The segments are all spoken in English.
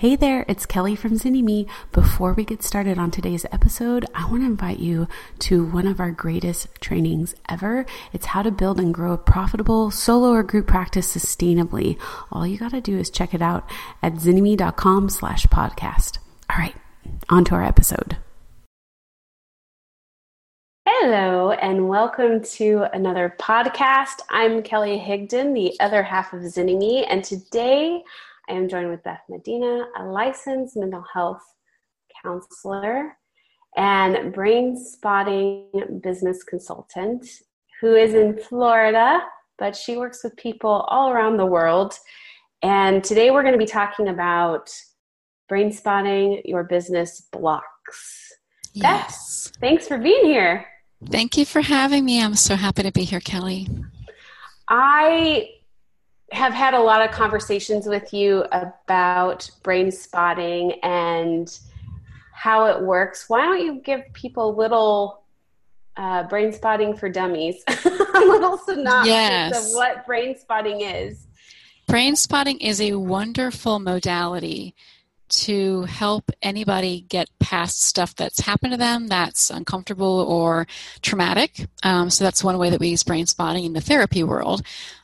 Hey there, it's Kelly from Zynnyme. Before we get started on today's episode, I want to invite you to one of our greatest trainings ever. It's how to build and grow a profitable solo or group practice sustainably. All you got to do is check it out at zynnyme.com slash podcast. All right, on to our episode. Hello, and welcome to another podcast. I'm Kelly Higdon, the other half of Zynnyme, and today I am joined with Beth Medina, a licensed mental health counselor and brain spotting business consultant who is in Florida, but she works with people all around the world. And today we're going to be talking about brain spotting your business blocks. Yes. Beth, thanks for being here. Thank you for having me. I'm so happy to be here, Kelly. I have had a lot of conversations with you about brain spotting and how it works. Why don't you give people a little uh, brain spotting for dummies, a little synopsis yes. of what brain spotting is? Brain spotting is a wonderful modality to help anybody get past stuff that's happened to them that's uncomfortable or traumatic. Um, so that's one way that we use brain spotting in the therapy world.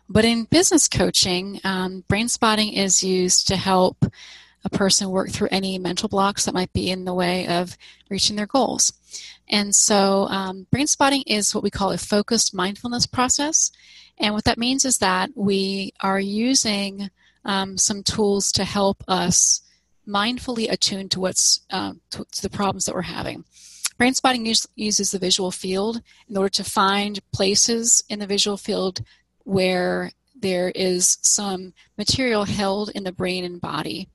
But in business coaching, um, brain spotting is used to help a person work through any mental blocks that might be in the way of reaching their goals. And so, um, brain spotting is what we call a focused mindfulness process. And what that means is that we are using um, some tools to help us mindfully attune to what's uh, to, to, the problems that we're having. Brain spotting use, uses the visual field in order to find places in the visual field where there is some material held in the brain and body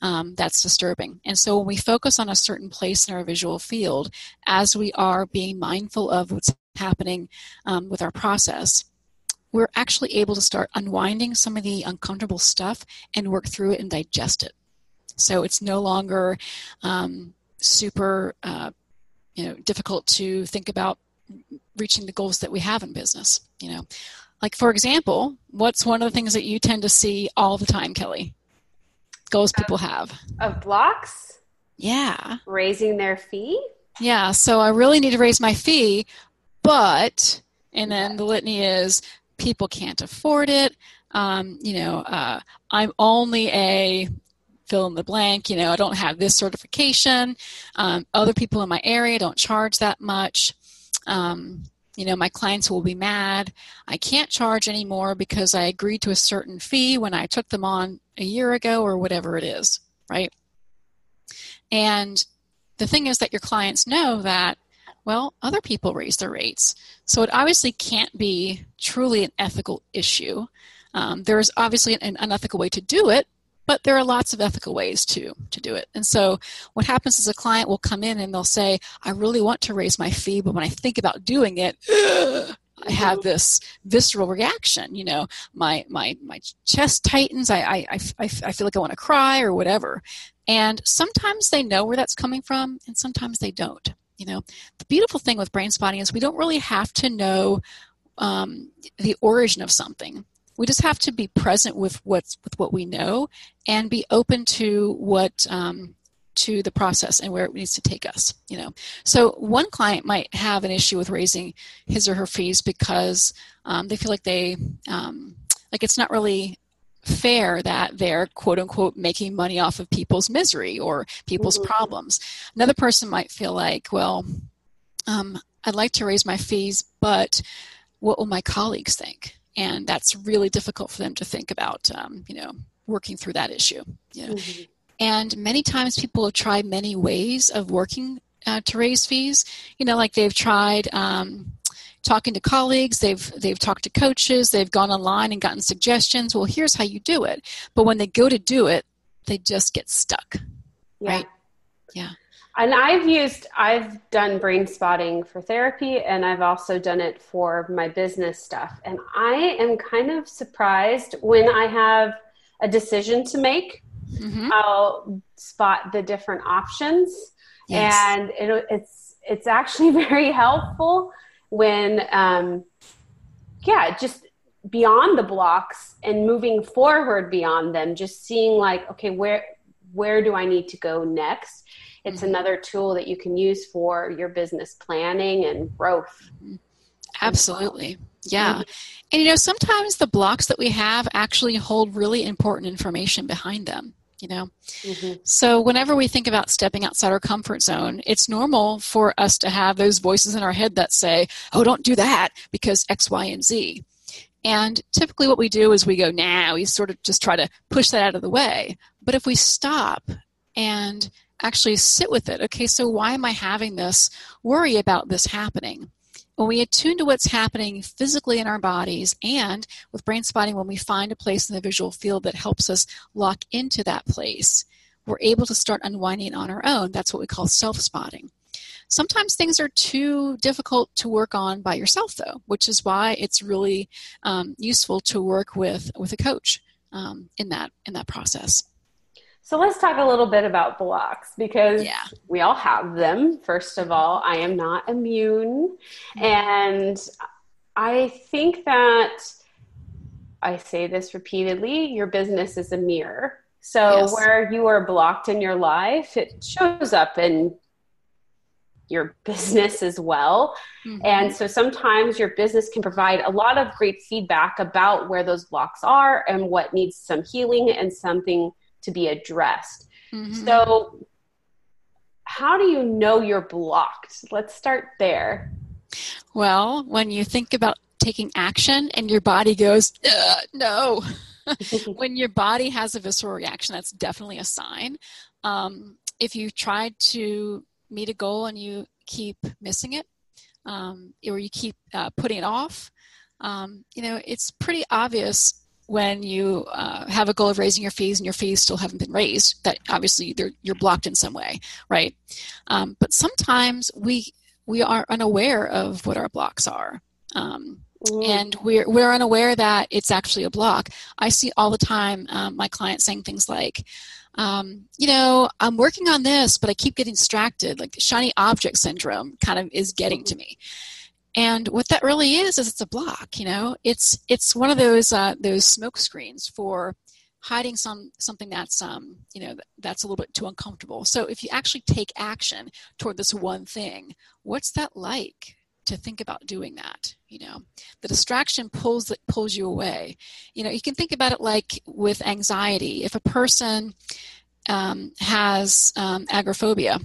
um, that's disturbing. And so when we focus on a certain place in our visual field, as we are being mindful of what's happening um, with our process, we're actually able to start unwinding some of the uncomfortable stuff and work through it and digest it. So it's no longer um, super, uh, you know, difficult to think about reaching the goals that we have in business. You know, like, for example, what's one of the things that you tend to see all the time, Kelly? Goals people have. Of blocks? Yeah. Raising their fee? Yeah. So I really need to raise my fee, but, and then the litany is people can't afford it. Um, you know, uh, I'm only a fill in the blank. You know, I don't have this certification. Um, other people in my area don't charge that much. Um, you know, my clients will be mad. I can't charge anymore because I agreed to a certain fee when I took them on a year ago or whatever it is, right? And the thing is that your clients know that, well, other people raise their rates. So it obviously can't be truly an ethical issue. Um, there is obviously an unethical way to do it, but there are lots of ethical ways to to do it and so what happens is a client will come in and they'll say i really want to raise my fee but when i think about doing it I have this visceral reaction, you know, my my my chest tightens. I I, I, I feel like I want to cry or whatever. And sometimes they know where that's coming from, and sometimes they don't. You know, the beautiful thing with brain spotting is we don't really have to know um, the origin of something we just have to be present with what's with what we know and be open to what um, to the process and where it needs to take us you know. So one client might have an issue with raising his or her fees because um, they feel like they um, like it's not really fair that they're quote unquote making money off of people's misery or people's mm-hmm. problems. Another person might feel like well um, i'd like to raise my fees but what will my colleagues think and that's really difficult for them to think about um, you know working through that issue you know? mm-hmm. and many times people have tried many ways of working uh, to raise fees you know like they've tried um, talking to colleagues they've they've talked to coaches they've gone online and gotten suggestions well here's how you do it but when they go to do it they just get stuck yeah. right yeah and I've used, I've done brain spotting for therapy and I've also done it for my business stuff. And I am kind of surprised when I have a decision to make. Mm-hmm. I'll spot the different options. Yes. And it, it's, it's actually very helpful when, um, yeah, just beyond the blocks and moving forward beyond them, just seeing like, okay, where, where do I need to go next? It's mm-hmm. another tool that you can use for your business planning and growth. Absolutely. Yeah. Mm-hmm. And you know, sometimes the blocks that we have actually hold really important information behind them you know mm-hmm. so whenever we think about stepping outside our comfort zone it's normal for us to have those voices in our head that say oh don't do that because x y and z and typically what we do is we go now nah, we sort of just try to push that out of the way but if we stop and actually sit with it okay so why am i having this worry about this happening when we attune to what's happening physically in our bodies and with brain spotting, when we find a place in the visual field that helps us lock into that place, we're able to start unwinding on our own. That's what we call self spotting. Sometimes things are too difficult to work on by yourself, though, which is why it's really um, useful to work with with a coach um, in that in that process. So let's talk a little bit about blocks because yeah. we all have them. First of all, I am not immune. Mm-hmm. And I think that I say this repeatedly your business is a mirror. So yes. where you are blocked in your life, it shows up in your business as well. Mm-hmm. And so sometimes your business can provide a lot of great feedback about where those blocks are and what needs some healing and something to be addressed. Mm-hmm. So, how do you know you're blocked? Let's start there. Well, when you think about taking action and your body goes, no. when your body has a visceral reaction, that's definitely a sign. Um, if you try to meet a goal and you keep missing it, um, or you keep uh, putting it off, um, you know, it's pretty obvious when you uh, have a goal of raising your fees and your fees still haven't been raised that obviously you're blocked in some way right? Um, but sometimes we we are unaware of what our blocks are. Um, mm. and we're, we're unaware that it's actually a block. I see all the time um, my clients saying things like um, you know i'm working on this but i keep getting distracted. Like shiny object syndrome kind of is getting to me and what that really is is it's a block. You know, it's it's one of those uh, those smoke screens for hiding some something that's um, you know that's a little bit too uncomfortable. So if you actually take action toward this one thing, what's that like? to think about doing that you know the distraction pulls pulls you away you know you can think about it like with anxiety if a person um, has um, agoraphobia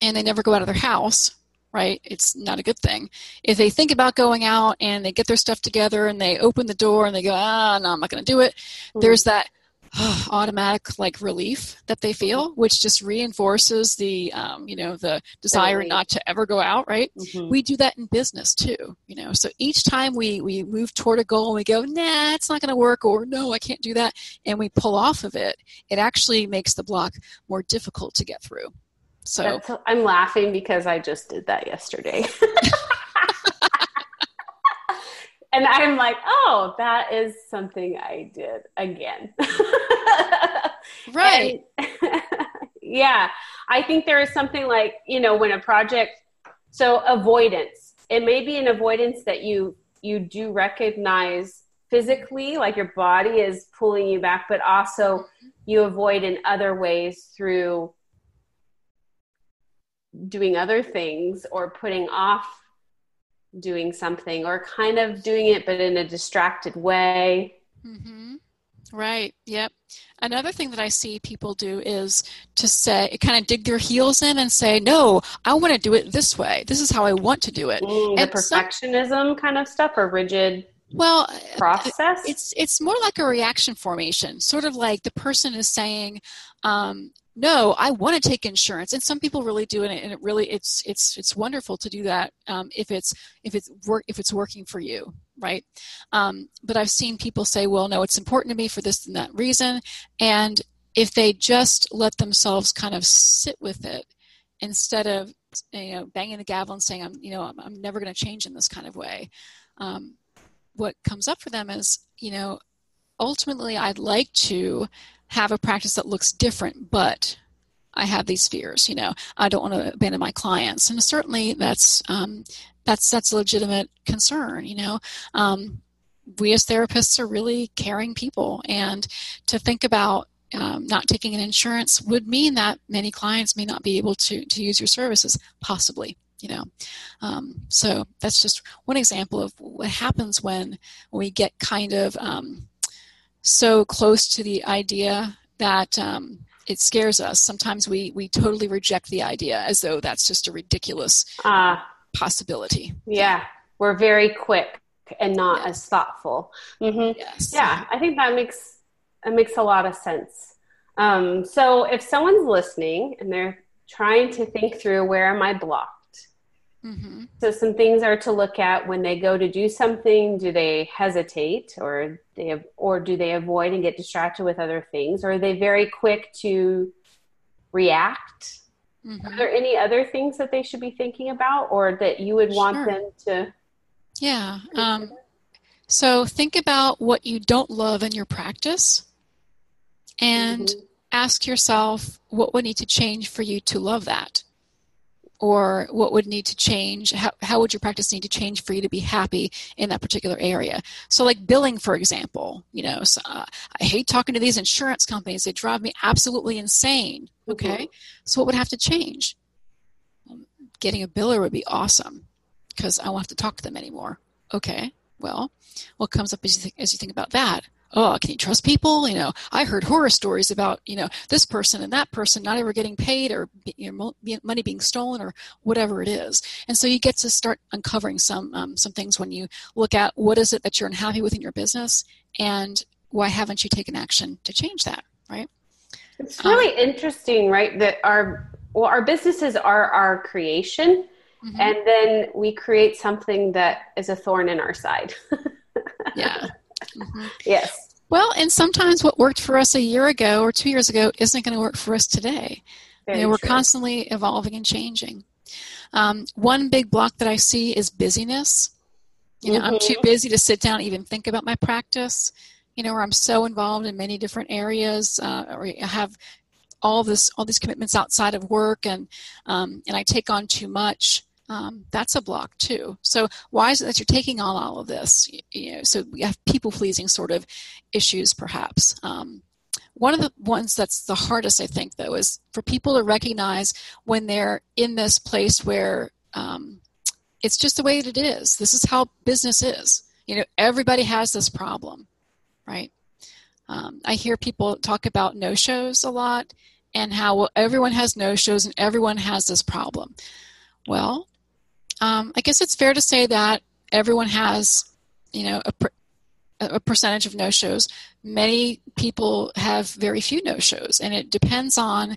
and they never go out of their house right? It's not a good thing. If they think about going out and they get their stuff together and they open the door and they go, ah, no, I'm not going to do it, mm-hmm. there's that oh, automatic like relief that they feel, which just reinforces the, um, you know, the desire not to ever go out, right? Mm-hmm. We do that in business too, you know. So each time we we move toward a goal and we go, nah, it's not going to work, or no, I can't do that, and we pull off of it, it actually makes the block more difficult to get through. So That's, I'm laughing because I just did that yesterday. and I'm like, oh, that is something I did again. right. And, yeah. I think there is something like, you know, when a project, so avoidance, it may be an avoidance that you, you do recognize physically, like your body is pulling you back, but also you avoid in other ways through doing other things or putting off doing something or kind of doing it but in a distracted way. Mm-hmm. Right. Yep. Another thing that I see people do is to say, kind of dig their heels in and say, no, I want to do it this way. This is how I want to do it. Mm, the perfectionism kind of stuff or rigid well process it's it's more like a reaction formation sort of like the person is saying um, no i want to take insurance and some people really do it and it really it's it's it's wonderful to do that um, if it's if it's work if it's working for you right? Um, but i've seen people say well no it's important to me for this and that reason and if they just let themselves kind of sit with it instead of you know banging the gavel and saying i'm you know i'm, I'm never going to change in this kind of way um, what comes up for them is you know ultimately i'd like to have a practice that looks different, but I have these fears. You know, I don't want to abandon my clients, and certainly that's um, that's that's a legitimate concern. You know, um, we as therapists are really caring people, and to think about um, not taking an insurance would mean that many clients may not be able to, to use your services, possibly. You know, um, so that's just one example of what happens when, we get kind of um, so close to the idea that um, it scares us. Sometimes we we totally reject the idea as though that's just a ridiculous uh, possibility. Yeah, we're very quick and not yeah. as thoughtful. Mm-hmm. Yes. Yeah, I think that makes it makes a lot of sense. Um, so if someone's listening and they're trying to think through where am I blocked, Mm-hmm. So some things are to look at when they go to do something. Do they hesitate, or they have, or do they avoid and get distracted with other things, or are they very quick to react? Mm-hmm. Are there any other things that they should be thinking about, or that you would want sure. them to? Yeah. Um, so think about what you don't love in your practice, and mm-hmm. ask yourself what would need to change for you to love that or what would need to change? How, how would your practice need to change for you to be happy in that particular area? So like billing for example you know so, uh, i hate talking to these insurance companies. They drive me absolutely insane okay? Mm-hmm. so what would have to change? Um, getting a biller would be awesome because i won't have to talk to them anymore okay? Well what comes up as you think, as you think about that oh, can you trust people? You know, I heard horror stories about, you know, this person and that person not ever getting paid or you know, money being stolen or whatever it is. And so you get to start uncovering some, um, some things when you look at what is it that you're unhappy with in your business and why haven't you taken action to change that, right? It's really um, interesting, right? That our, well, our businesses are our creation. Mm-hmm. And then we create something that is a thorn in our side. yeah. Mm-hmm. Yes. Well, and sometimes what worked for us a year ago or two years ago isn't going to work for us today. You know, we're true. constantly evolving and changing. Um, one big block that I see is busyness. You know, mm-hmm. I'm too mm-hmm. busy to sit down and even think about my practice. You know, where I'm so involved in many different areas, uh, or I have all this all these commitments outside of work, and um, and I take on too much um, that's a block too. So why is it that you're taking on all of this? You know, so we have people pleasing sort of issues, perhaps. Um, one of the ones that's the hardest, I think, though, is for people to recognize when they're in this place where um, it's just the way that it is. This is how business is. You know, everybody has this problem, right? Um, I hear people talk about no shows a lot and how well, everyone has no shows and everyone has this problem. Well, um, I guess it's fair to say that everyone has, you know, a, a percentage of no-shows. Many people have very few no-shows, and it depends on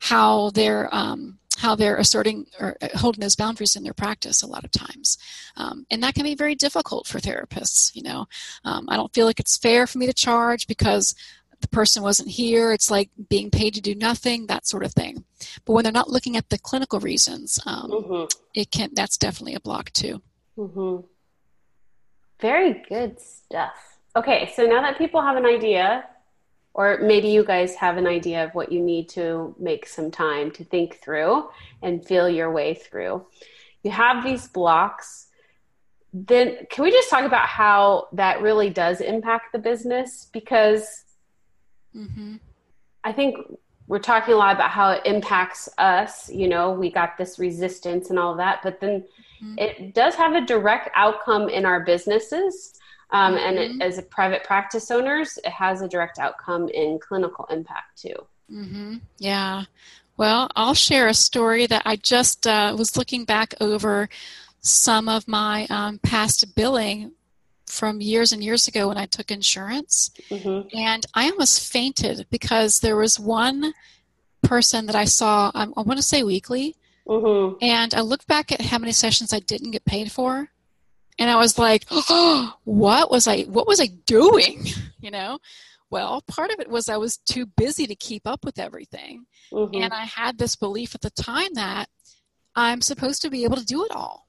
how they're um, how they're asserting or uh, holding those boundaries in their practice a lot of times. Um, and that can be very difficult for therapists you know. Um, i don't feel like it's fair for me to charge because the person wasn't here. It's like being paid to do nothing that sort of thing but when they're not looking at the clinical reasons um, mm-hmm. it can that's definitely a block too mm-hmm. very good stuff okay so now that people have an idea or maybe you guys have an idea of what you need to make some time to think through and feel your way through you have these blocks then can we just talk about how that really does impact the business because Mm-hmm. I think we're talking a lot about how it impacts us. You know, we got this resistance and all of that, but then mm-hmm. it does have a direct outcome in our businesses. Um, mm-hmm. And it, as a private practice owners, it has a direct outcome in clinical impact too. Mm-hmm. Yeah. Well, I'll share a story that I just uh, was looking back over some of my um, past billing from years and years ago when I took insurance. Mm-hmm. And I almost fainted because there was one person that I saw, I, I want to say weekly. Mm-hmm. And I looked back at how many sessions I didn't get paid for. And I was like, oh, what was I, what was I doing? You know? Well, part of it was I was too busy to keep up with everything. Mm-hmm. And I had this belief at the time that I'm supposed to be able to do it all,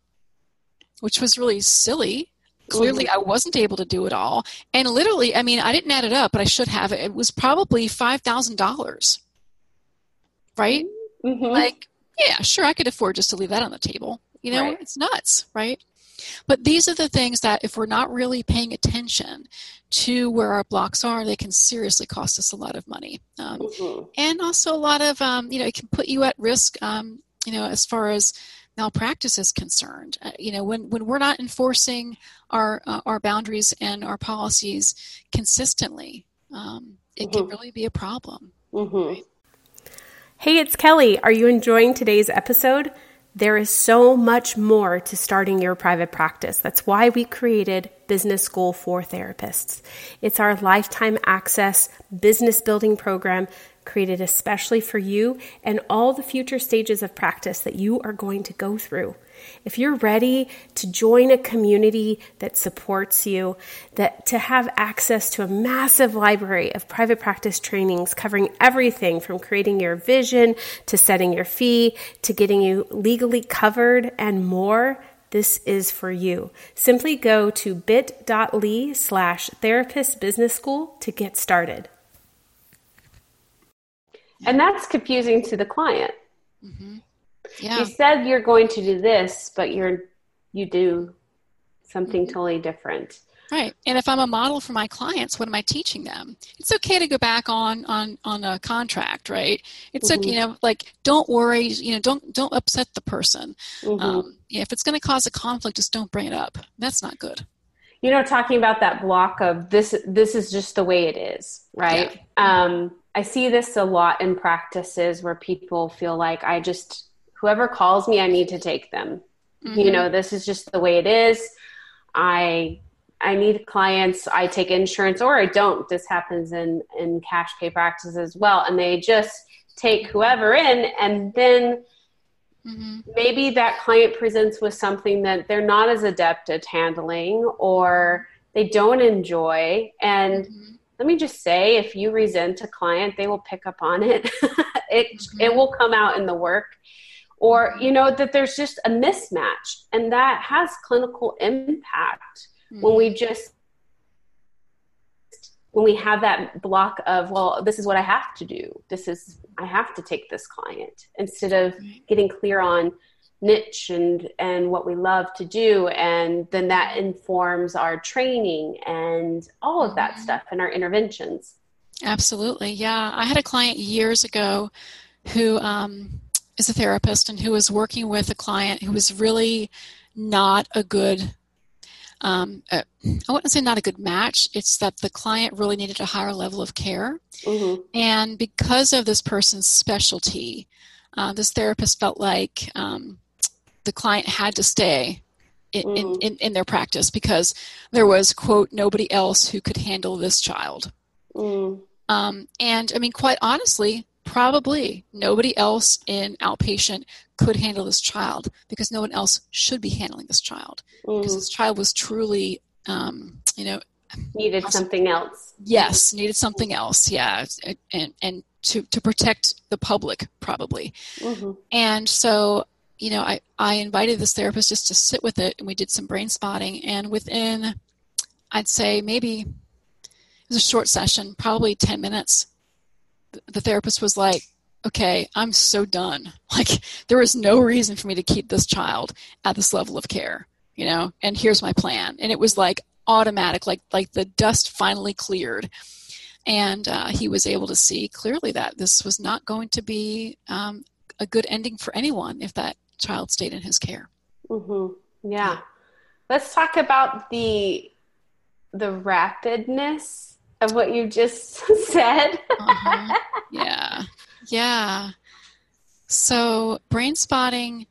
which was really silly Clearly, I wasn't able to do it all. And literally, I mean, I didn't add it up, but I should have. It was probably $5,000. Right? Mm-hmm. Like, yeah, sure, I could afford just to leave that on the table. You know, right. it's nuts, right? But these are the things that, if we're not really paying attention to where our blocks are, they can seriously cost us a lot of money, um, mm-hmm. and also a lot of um, you know it can put you at risk. Um, you know, as far as malpractice is concerned, uh, you know, when when we're not enforcing our uh, our boundaries and our policies consistently, um, it mm-hmm. can really be a problem. Mm-hmm. Right? Hey, it's Kelly. Are you enjoying today's episode? There is so much more to starting your private practice. That's why we created Business School for Therapists. It's our lifetime access business building program created especially for you and all the future stages of practice that you are going to go through. If you're ready to join a community that supports you, that to have access to a massive library of private practice trainings covering everything from creating your vision to setting your fee to getting you legally covered and more, this is for you. Simply go to bit.ly slash therapist business school to get started. And that's confusing to the client. Mm-hmm. Yeah. You said you're going to do this, but you're you do something mm-hmm. totally different. Right. And if I'm a model for my clients, what am I teaching them? It's okay to go back on on on a contract, right? It's mm-hmm. okay, you know, like don't worry, you know, don't don't upset the person. Mm-hmm. Um, if it's going to cause a conflict, just don't bring it up. That's not good. You know, talking about that block of this this is just the way it is, right? Yeah. Um, I see this a lot in practices where people feel like I just whoever calls me, I need to take them. Mm-hmm. You know, this is just the way it is. I I need clients. I take insurance or I don't. This happens in in cash pay practices as well, and they just take whoever in, and then mm-hmm. maybe that client presents with something that they're not as adept at handling or they don't enjoy, and mm-hmm. Let me just say, if you resent a client, they will pick up on it. it mm-hmm. it will come out in the work or you know that there's just a mismatch and that has clinical impact mm-hmm. when we just when we have that block of well this is what i have to do this is i have to take this client instead of getting clear on niche and and what we love to do and then that informs our training and all of that mm-hmm. stuff and our interventions absolutely yeah i had a client years ago who um, is a therapist and who was working with a client who was really not a good um, uh, I wouldn't say not a good match. It's that the client really needed a higher level of care. Mm-hmm. And because of this person's specialty, uh, this therapist felt like um, the client had to stay in, mm-hmm. in, in, their practice because there was, quote, nobody else who could handle this child. Mm. Um, and I mean, quite honestly, probably nobody else in outpatient could handle this child because no one else should be handling this child mm. because this child was truly um, you know needed something else yes needed something else yeah and and to to protect the public probably mm-hmm. and so you know i i invited this therapist just to sit with it and we did some brain spotting and within i'd say maybe it was a short session probably 10 minutes the therapist was like, okay, I'm so done. Like, there is no reason for me to keep this child at this level of care, you know, and here's my plan. And it was like automatic, like, like the dust finally cleared. And uh, he was able to see clearly that this was not going to be um, a good ending for anyone if that child stayed in his care. Mm-hmm. Yeah. Let's talk about the the rapidness of what you just said. uh-huh. Yeah. Yeah. So, brain spotting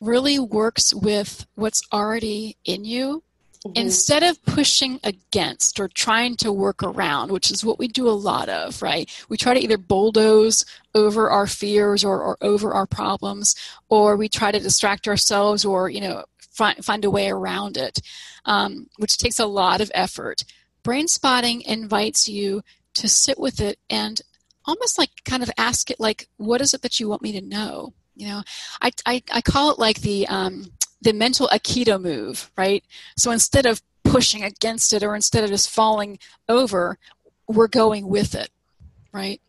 really works with what's already in you mm-hmm. instead of pushing against or trying to work around, which is what we do a lot of, right? We try to either bulldoze over our fears or, or over our problems, or we try to distract ourselves or, you know, find, find a way around it, um, which takes a lot of effort brain spotting invites you to sit with it and almost like kind of ask it like what is it that you want me to know you know i, I, I call it like the um, the mental aikido move right so instead of pushing against it or instead of just falling over we're going with it right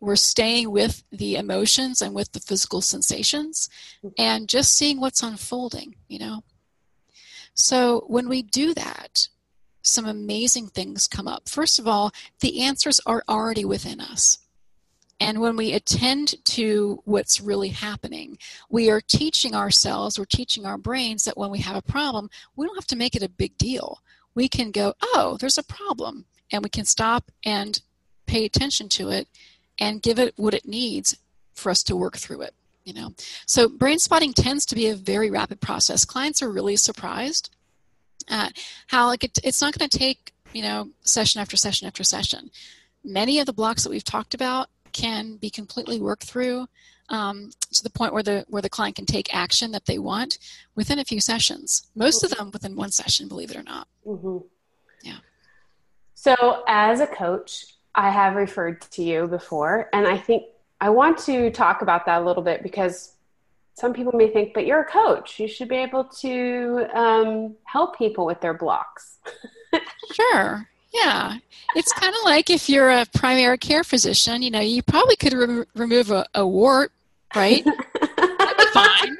we're staying with the emotions and with the physical sensations and just seeing what's unfolding you know So when we do that, some amazing things come up. First of all, the answers are already within us. And when we attend to what's really happening, we are teaching ourselves, we're teaching our brains that when we have a problem, we don't have to make it a big deal. We can go, oh, there's a problem. And we can stop and pay attention to it and give it what it needs for us to work through it. You know, so brain spotting tends to be a very rapid process. Clients are really surprised at how like it, it's not going to take you know session after session after session. Many of the blocks that we've talked about can be completely worked through um, to the point where the where the client can take action that they want within a few sessions. Most of them within one session, believe it or not. Mm-hmm. Yeah. So, as a coach, I have referred to you before, and I think I want to talk about that a little bit because some people may think, but you're a coach. You should be able to um, help people with their blocks. sure. Yeah, it's kind of like if you're a primary care physician, you know, you probably could re- remove a, a, wart, right? That'd be fine.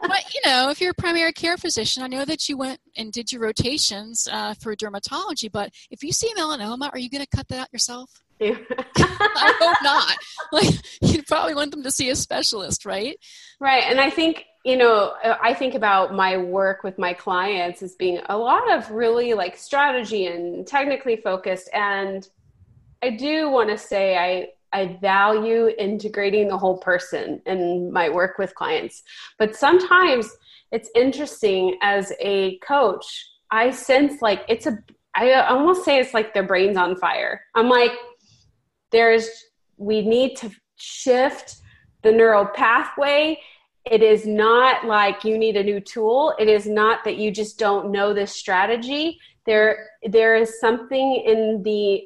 But, you know, if you're a primary care physician, I know that you went and did your rotations uh, for dermatology, but if you see melanoma, are you going to cut that out yourself? I hope not. Like, you'd probably want them to see a specialist, right? Right. And I think you know, I think about my work with my clients as being a lot of really like strategy and technically focused. And I do want to say I, I value integrating the whole person in my work with clients. But sometimes it's interesting as a coach, I sense like it's a, I almost say it's like their brain's on fire. I'm like, there's, we need to shift the neural pathway it is not like you need a new tool it is not that you just don't know this strategy there there is something in the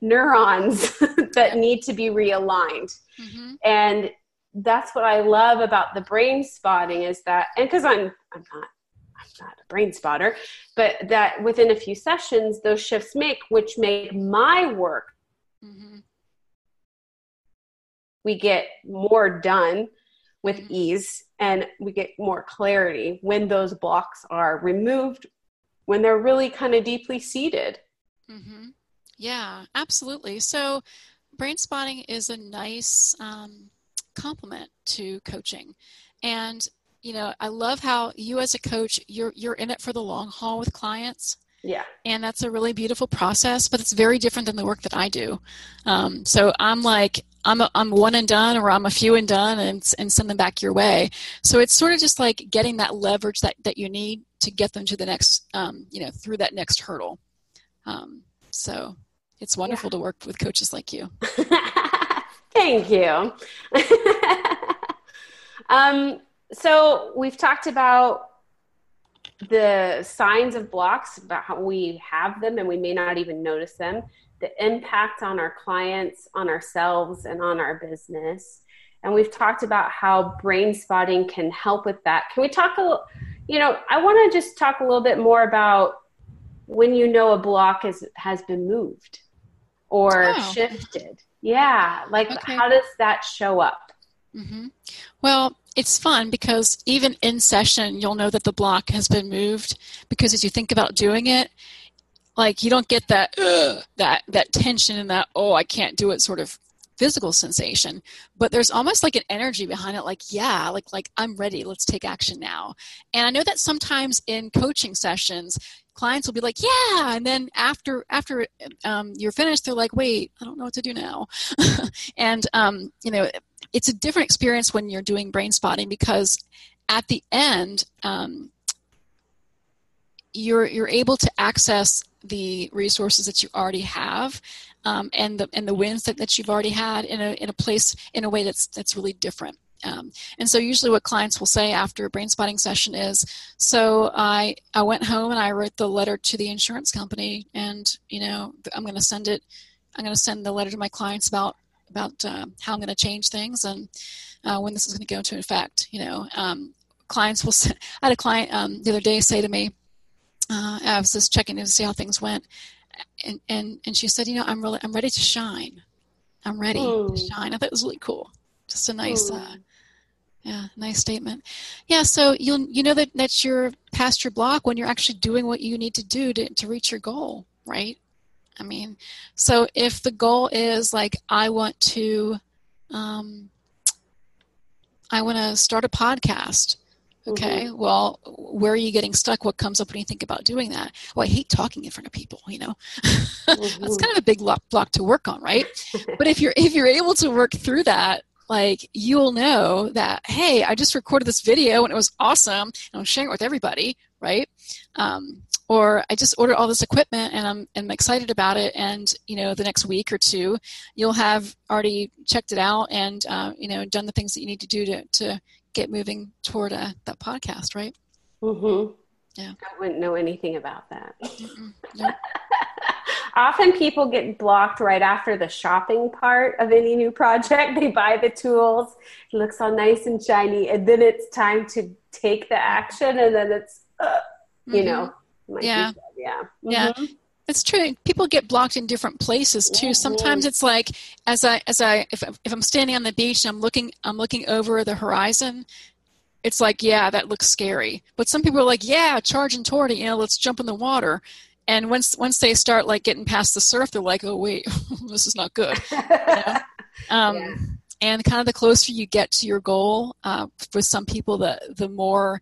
neurons that need to be realigned mm-hmm. and that's what i love about the brain spotting is that and because i'm i'm not i'm not a brain spotter but that within a few sessions those shifts make which make my work mm-hmm. we get more done with mm-hmm. ease and we get more clarity when those blocks are removed when they're really kind of deeply seated mm-hmm. yeah absolutely so brain spotting is a nice um, complement to coaching and you know i love how you as a coach you're you're in it for the long haul with clients yeah. And that's a really beautiful process, but it's very different than the work that I do. Um, so I'm like, I'm, a, I'm one and done or I'm a few and done and, and send them back your way. So it's sort of just like getting that leverage that, that you need to get them to the next, um, you know, through that next hurdle. Um, so it's wonderful yeah. to work with coaches like you. Thank you. um, so we've talked about the signs of blocks, about how we have them and we may not even notice them the impact on our clients, on ourselves, and on our business. And we've talked about how brain spotting can help with that. Can we talk a little, you know, I want to just talk a little bit more about when you know a block is, has been moved or oh. shifted. Yeah. Like, okay. how does that show up? Mm-hmm. Well, it's fun because even in session, you'll know that the block has been moved because as you think about doing it, like you don't get that that that tension and that oh I can't do it sort of physical sensation. But there's almost like an energy behind it like yeah like like i'm ready. Let's take action now. And i know that sometimes in coaching sessions clients will be like yeah and then after after um, you're finished they're like wait i don't know what to do now. And um, you know it's a different experience when you're doing brain spotting because at the end um, you're you're able to access the resources that you already have um, and the and the wins that, that you've already had in a in a place in a way that's that's really different. Um, and so usually what clients will say after a brain spotting session is, so I I went home and I wrote the letter to the insurance company and you know I'm going to send it. I'm going to send the letter to my clients about about uh, how I'm going to change things and uh, when this is going to go into effect. You know, um, clients will. Say, I had a client um, the other day say to me, uh, I was just checking in to see how things went, and and and she said, you know, I'm really I'm ready to shine. I'm ready to shine. I thought it was really cool. Just a nice, uh, Yeah, nice statement. Yeah, so you'll you know that that's you're past your block when you're actually doing what you need to do to, to reach your goal, right? I mean, so if the goal is like I want to um, I want to start a podcast. Okay, mm-hmm. well, where are you getting stuck? What comes up when you think about doing that? Well, I hate talking in front of people. You know, mm-hmm. that's kind of a big block, block to work on, right? but if you're if you're able to work through that like you'll know that hey i just recorded this video and it was awesome and i'm sharing it with everybody right um, or i just ordered all this equipment and I'm, I'm excited about it. And you know the next week or two you'll have already checked it out and uh, you know done the things that you need to do to, to get moving toward uh, that podcast right? Mm-hmm. Yeah. I wouldn't know anything about that. Often people get blocked right after the shopping part of any new project. They buy the tools, it looks all nice and shiny, and then it's time to take the action, and then it's, uh, you mm-hmm. know, yeah, yeah, mm-hmm. yeah. It's true. People get blocked in different places too. Mm-hmm. Sometimes it's like as I as I if if I'm standing on the beach and I'm looking I'm looking over the horizon, it's like yeah that looks scary. But some people are like yeah charging toward it. You know let's jump in the water and once once they start like getting past the surf they're like oh wait this is not good you know? um, yeah. and kind of the closer you get to your goal uh, for some people the the more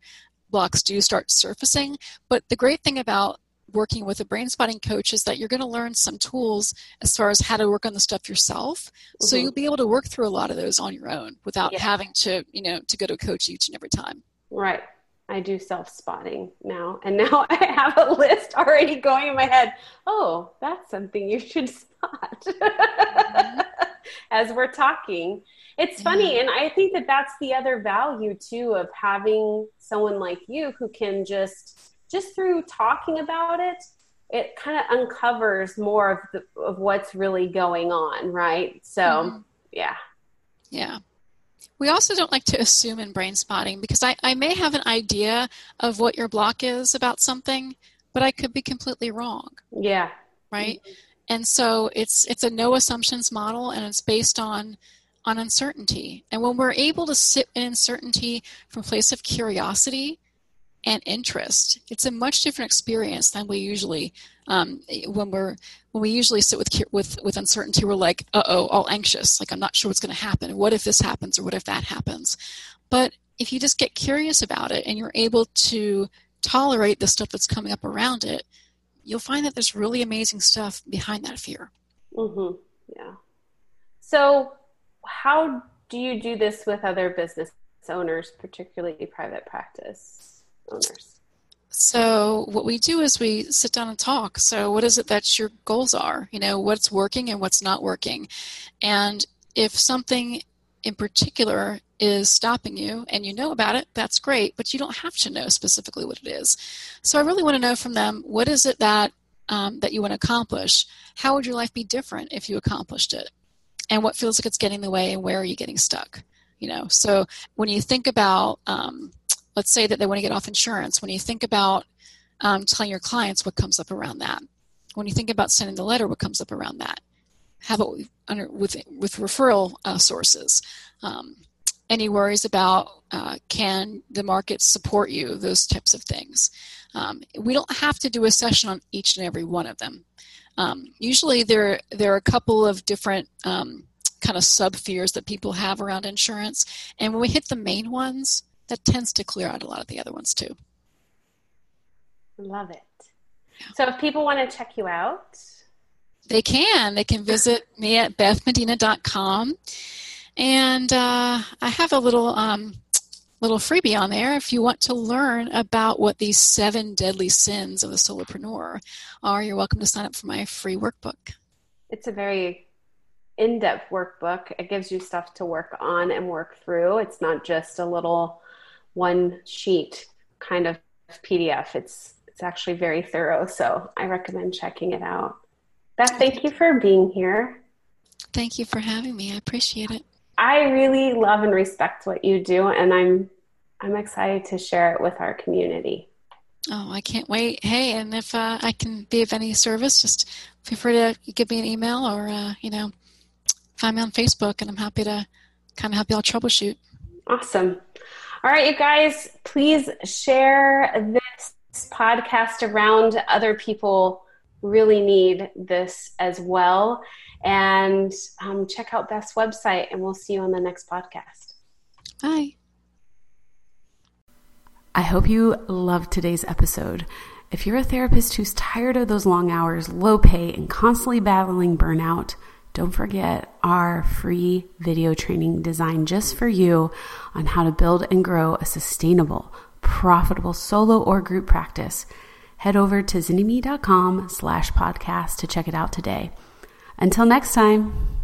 blocks do start surfacing but the great thing about working with a brain spotting coach is that you're going to learn some tools as far as how to work on the stuff yourself mm-hmm. so you'll be able to work through a lot of those on your own without yeah. having to you know to go to a coach each and every time right I do self spotting now. And now I have a list already going in my head. Oh, that's something you should spot mm-hmm. as we're talking. It's funny. And I think that that's the other value too of having someone like you who can just, just through talking about it, it kind of uncovers more of, the, of what's really going on. Right. So, mm-hmm. yeah. Yeah. We also don't like to assume in brain spotting because I, I may have an idea of what your block is about something, but I could be completely wrong. Yeah. Right? Mm-hmm. And so it's it's a no assumptions model and it's based on on uncertainty. And when we're able to sit in uncertainty from a place of curiosity and interest, it's a much different experience than we usually um, when we're when we usually sit with with with uncertainty, we're like, uh oh, all anxious, like I'm not sure what's going to happen. What if this happens, or what if that happens? But if you just get curious about it and you're able to tolerate the stuff that's coming up around it, you'll find that there's really amazing stuff behind that fear. Mm-hmm. Yeah. So, how do you do this with other business owners, particularly private practice owners? So what we do is we sit down and talk. So what is it that your goals are? You know, what's working and what's not working. And if something in particular is stopping you and you know about it, that's great, but you don't have to know specifically what it is. So I really want to know from them what is it that um, that you want to accomplish? How would your life be different if you accomplished it? And what feels like it's getting in the way and where are you getting stuck? You know, so when you think about um, let's say that they want to get off insurance. When you think about um, telling your clients, what comes up around that? When you think about sending the letter, what comes up around that? How about with with referral uh, sources? Any worries about uh, can the market support you? Those types of things. Um, we don't have to do a session on each and every one of them. Um, usually, there there are a couple of different um, kind of sub fears that people have around insurance, and when we hit the main ones, that tends to clear out a lot of the other ones too. Love it. So if people want to check you out, they can. They can visit me at bethmedina.com. And uh, I have a little um, little freebie on there if you want to learn about what these seven deadly sins of the solopreneur are. You're welcome to sign up for my free workbook. It's a very in-depth workbook. It gives you stuff to work on and work through. It's not just a little one sheet kind of PDF. It's it's actually very thorough, so I recommend checking it out. Beth, thank you for being here. Thank you for having me. I appreciate it. I really love and respect what you do, and I'm I'm excited to share it with our community. Oh, I can't wait. Hey, and if uh, I can be of any service, just feel free to give me an email or, uh, you know, find me on Facebook, and I'm happy to kind of help y'all troubleshoot. Awesome. All right, you guys, please share this podcast around. Other people really need this as well. And um, check out Beth's website, and we'll see you on the next podcast. Bye. I hope you loved today's episode. If you're a therapist who's tired of those long hours, low pay, and constantly battling burnout, don't forget our free video training designed just for you on how to build and grow a sustainable, profitable solo or group practice. Head over to zynnyme.com slash podcast to check it out today. Until next time.